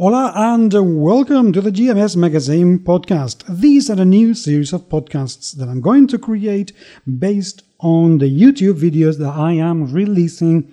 Hola and welcome to the GMS Magazine podcast. These are a new series of podcasts that I'm going to create based on the YouTube videos that I am releasing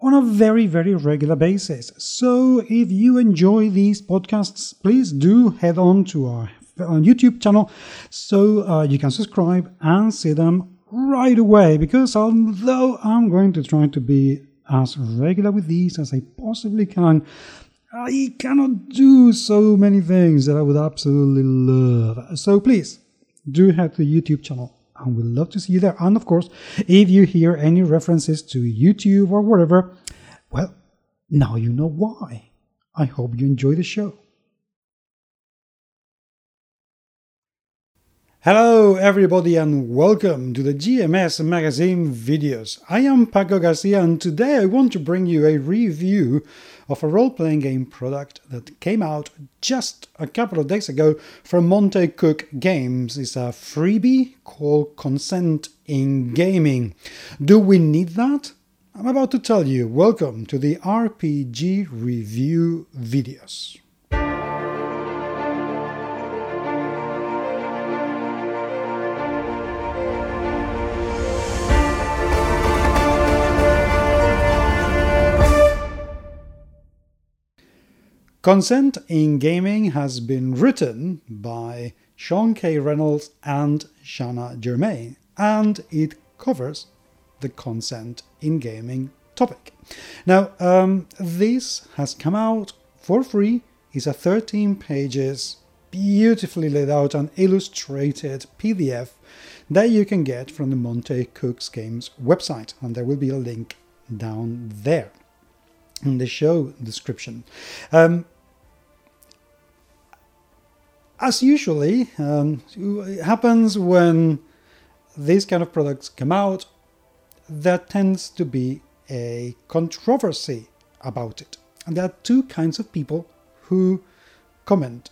on a very, very regular basis. So if you enjoy these podcasts, please do head on to our, YouTube channel so uh, you can subscribe and see them right away. Because although I'm going to try to be as regular with these as I possibly can, I cannot do so many things that I would absolutely love. So please do head to the YouTube channel and we'd love to see you there. And of course, if you hear any references to YouTube or whatever, well, now you know why. I hope you enjoy the show. Hello, everybody, and welcome to the GMS Magazine videos. I am Paco Garcia, and today I want to bring you a review of a role playing game product that came out just a couple of days ago from Monte Cook Games. It's a freebie called Consent in Gaming. Do we need that? I'm about to tell you. Welcome to the RPG review videos. Consent in Gaming has been written by Sean K. Reynolds and Shanna Germain, and it covers the consent in gaming topic. Now, um, this has come out for free. It's a 13 pages, beautifully laid out and illustrated PDF that you can get from the Monte Cooks Games website, and there will be a link down there in the show description. Um, as usually um, happens when these kind of products come out, there tends to be a controversy about it. And there are two kinds of people who comment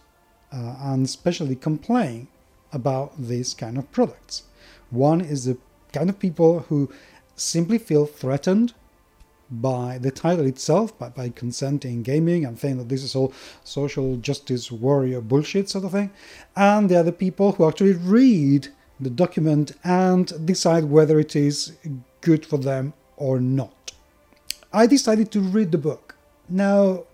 uh, and especially complain about these kind of products. One is the kind of people who simply feel threatened by the title itself, by, by consent in gaming and saying that this is all social justice warrior bullshit sort of thing. And the other people who actually read the document and decide whether it is good for them or not. I decided to read the book. Now,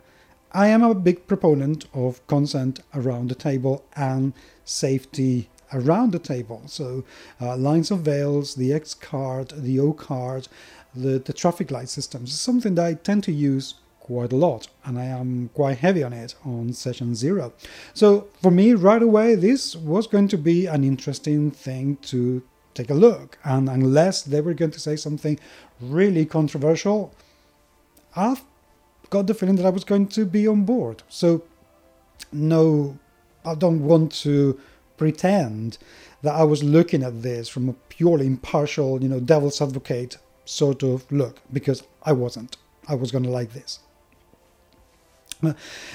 I am a big proponent of consent around the table and safety around the table. So, uh, lines of veils, the X card, the O card, the, the traffic light systems is something that I tend to use quite a lot and I am quite heavy on it on session zero. So for me right away this was going to be an interesting thing to take a look and unless they were going to say something really controversial I've got the feeling that I was going to be on board. So no I don't want to pretend that I was looking at this from a purely impartial, you know, devil's advocate sort of look because I wasn't. I was going to like this.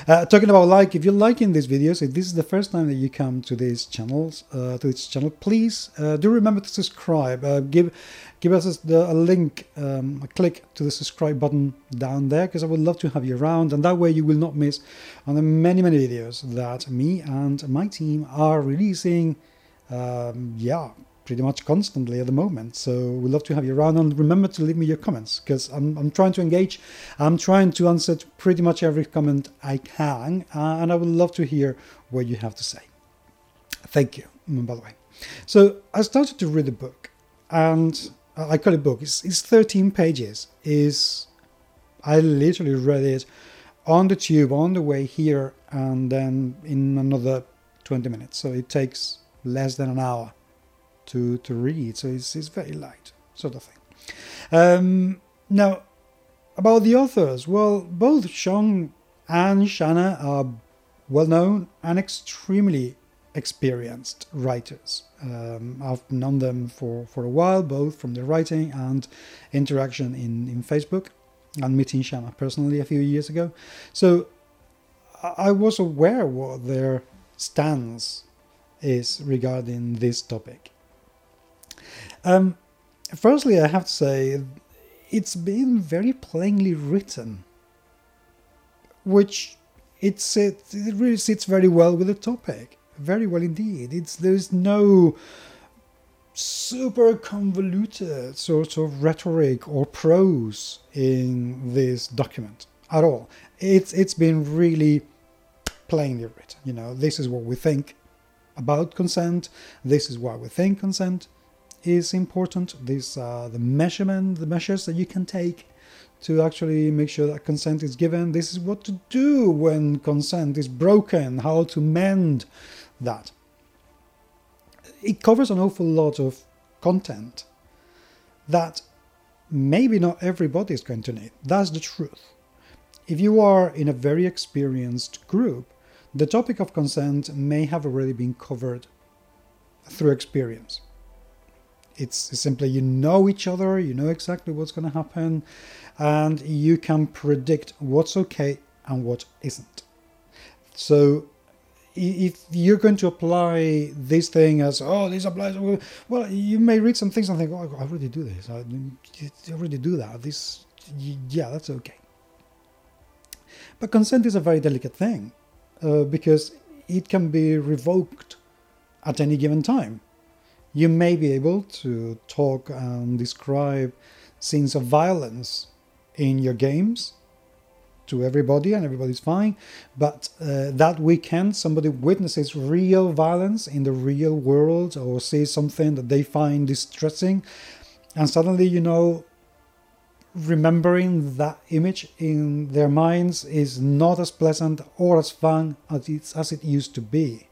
Uh, talking about like, if you're liking these videos, if this is the first time that you come to these channels, uh, to this channel, please uh, do remember to subscribe. Uh, give give us a, a link, um, a click to the subscribe button down there, because I would love to have you around, and that way you will not miss on the many many videos that me and my team are releasing. Um, yeah, pretty much constantly at the moment. So we'd love to have you around and remember to leave me your comments because I'm, I'm trying to engage. I'm trying to answer to pretty much every comment I can uh, and I would love to hear what you have to say. Thank you, mm, by the way. So I started to read the book and I call it book. It's, it's 13 pages. Is I literally read it on the tube on the way here and then in another 20 minutes. So it takes less than an hour to, to read. So it's, it's very light, sort of thing. Um, now, about the authors, well, both Sean and Shanna are well known and extremely experienced writers. Um, I've known them for, for a while, both from their writing and interaction in, in Facebook, and meeting Shanna personally a few years ago. So I was aware what their stance is regarding this topic. Um, firstly, I have to say it's been very plainly written, which it, it really sits very well with the topic, very well indeed. It's there's no super convoluted sort of rhetoric or prose in this document at all. It's it's been really plainly written. You know, this is what we think about consent. This is why we think consent is important. These are uh, the measurement, the measures that you can take to actually make sure that consent is given. This is what to do when consent is broken, how to mend that. It covers an awful lot of content that maybe not everybody is going to need. That's the truth. If you are in a very experienced group, the topic of consent may have already been covered through experience. It's simply you know each other, you know exactly what's going to happen, and you can predict what's okay and what isn't. So if you're going to apply this thing as oh this applies well you may read some things and think oh i already do this. I already do that. This yeah that's okay. But consent is a very delicate thing uh, because it can be revoked at any given time you may be able to talk and describe scenes of violence in your games to everybody and everybody's fine. But uh, that weekend, somebody witnesses real violence in the real world or sees something that they find distressing, and suddenly, you know, remembering that image in their minds is not as pleasant or as fun as it, as it used to be.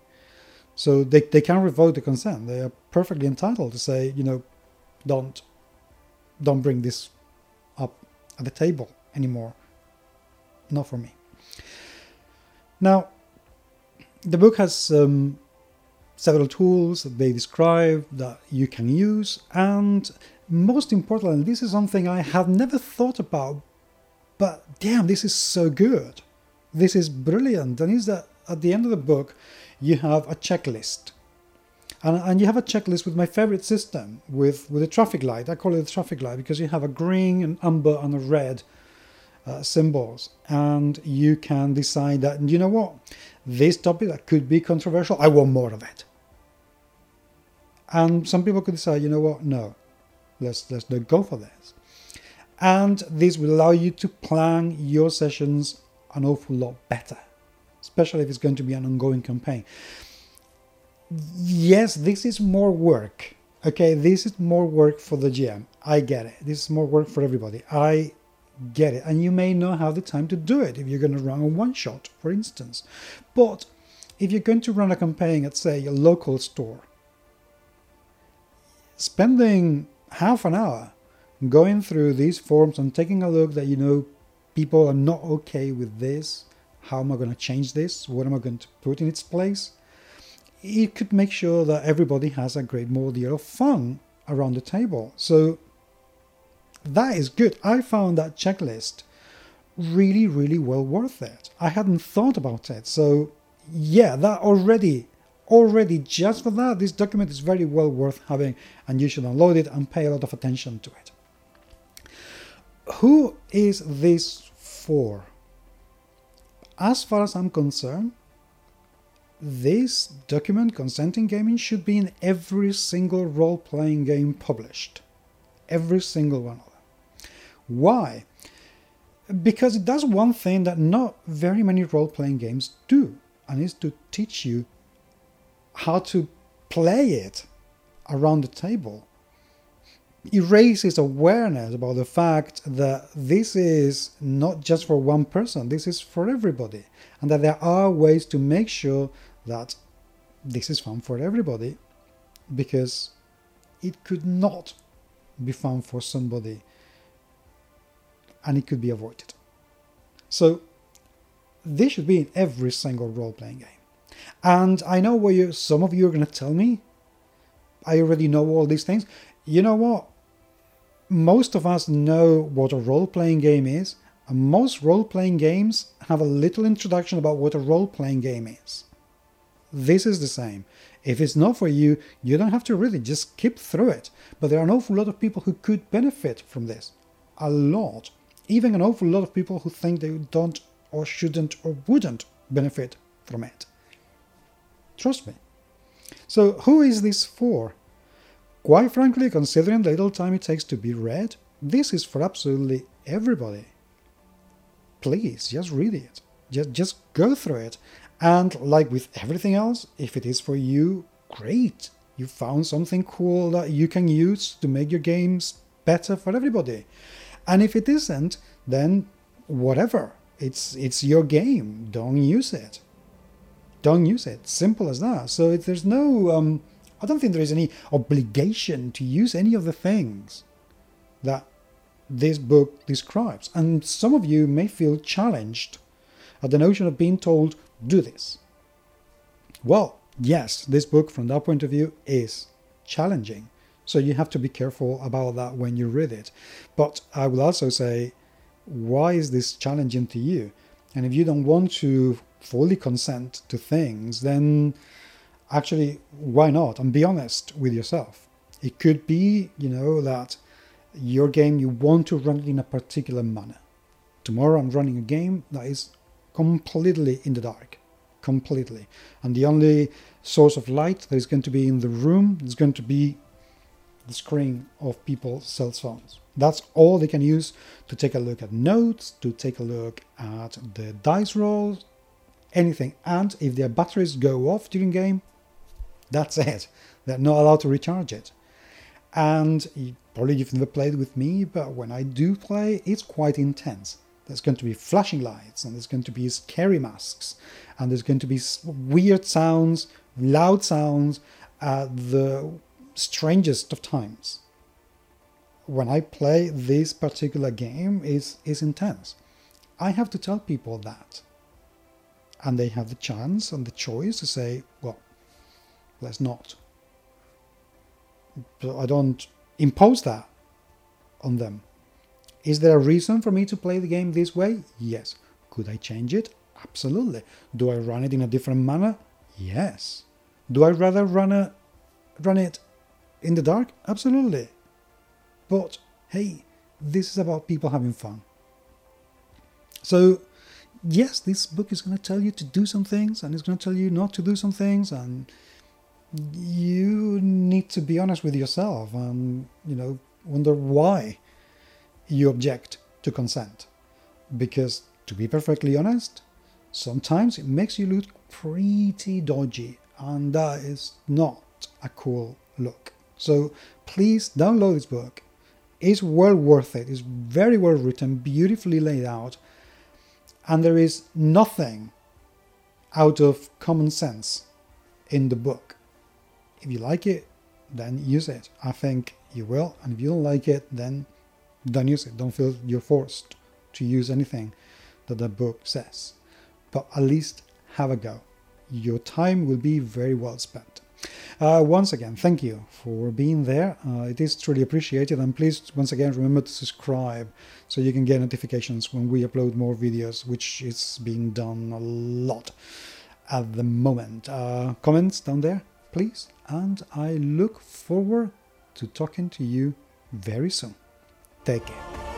So they, they can revoke the consent. They are perfectly entitled to say, you know, don't don't bring this up at the table anymore. Not for me. Now, the book has um, several tools that they describe that you can use, and most importantly, this is something I have never thought about, but damn, this is so good. This is brilliant, and is that at the end of the book, you have a checklist and, and you have a checklist with my favorite system with, with a traffic light. I call it a traffic light because you have a green, an amber, and a red uh, symbols. And you can decide that, you know what, this topic that could be controversial, I want more of it. And some people could decide, you know what, no, let's, let's not go for this. And this will allow you to plan your sessions an awful lot better, especially if it's going to be an ongoing campaign yes, this is more work. Okay, this is more work for the GM. I get it. This is more work for everybody. I get it. And you may not have the time to do it if you're going to run a one shot, for instance. But if you're going to run a campaign at, say, a local store, spending half an hour going through these forms and taking a look that you know people are not okay with this, how am I going to change this? What am I going to put in its place? It could make sure that everybody has a great more deal of fun around the table. So that is good. I found that checklist really, really well worth it. I hadn't thought about it. So yeah, that already, already just for that, this document is very well worth having and you should download it and pay a lot of attention to it. Who is this for? As far as I'm concerned, this document, Consent in Gaming, should be in every single role playing game published. Every single one of them. Why? Because it does one thing that not very many role playing games do, and is to teach you how to play it around the table. It raises awareness about the fact that this is not just for one person, this is for everybody, and that there are ways to make sure that this is fun for everybody because it could not be fun for somebody and it could be avoided. So this should be in every single role-playing game. And I know where you, some of you are going to tell me, I already know all these things. You know what? Most of us know what a role-playing game is, and most role-playing games have a little introduction about what a role-playing game is. This is the same. If it's not for you, you don't have to really just skip through it. But there are an awful lot of people who could benefit from this. A lot. Even an awful lot of people who think they don't or shouldn't or wouldn't benefit from it. Trust me. So, who is this for? Quite frankly, considering the little time it takes to be read, this is for absolutely everybody. Please, just read it. Just, just go through it. And like with everything else, if it is for you, great. You found something cool that you can use to make your games better for everybody. And if it isn't, then whatever. It's it's your game. Don't use it. Don't use it. Simple as that. So there's no. Um, I don't think there is any obligation to use any of the things that this book describes. And some of you may feel challenged at the notion of being told, do this. Well, yes, this book, from that point of view, is challenging. So you have to be careful about that when you read it. But I will also say, why is this challenging to you? And if you don't want to fully consent to things, then actually, why not? And be honest with yourself. It could be, you know, that your game, you want to run it in a particular manner. Tomorrow I'm running a game that is completely in the dark. Completely. And the only source of light that is going to be in the room is going to be the screen of people's cell phones. That's all they can use to take a look at notes, to take a look at the dice rolls, anything. And if their batteries go off during game, that's it. They're not allowed to recharge it. And probably you've never played with me, but when I do play, it's quite intense. There's going to be flashing lights, and there's going to be scary masks, and there's going to be weird sounds, loud sounds at the strangest of times. When I play this particular game, is is intense. I have to tell people that, and they have the chance and the choice to say, "Well, let's not." But I don't impose that on them. Is there a reason for me to play the game this way? Yes. Could I change it? Absolutely. Do I run it in a different manner? Yes. Do I rather run a run it in the dark? Absolutely. But hey, this is about people having fun. So, yes, this book is going to tell you to do some things and it's going to tell you not to do some things and you need to be honest with yourself and, you know, wonder why you object to consent. Because, to be perfectly honest, sometimes it makes you look pretty dodgy, and that is not a cool look. So please download this book. It's well worth it. It's very well written, beautifully laid out, and there is nothing out of common sense in the book. If you like it, then use it. I think you will, and if you don't like it, then don't use it. Don't feel you're forced to use anything that the book says. But at least have a go. Your time will be very well spent. Uh, once again, thank you for being there. Uh, it is truly appreciated. And please, once again, remember to subscribe so you can get notifications when we upload more videos, which is being done a lot at the moment. Uh, comments down there, please. And I look forward to talking to you very soon. Take care.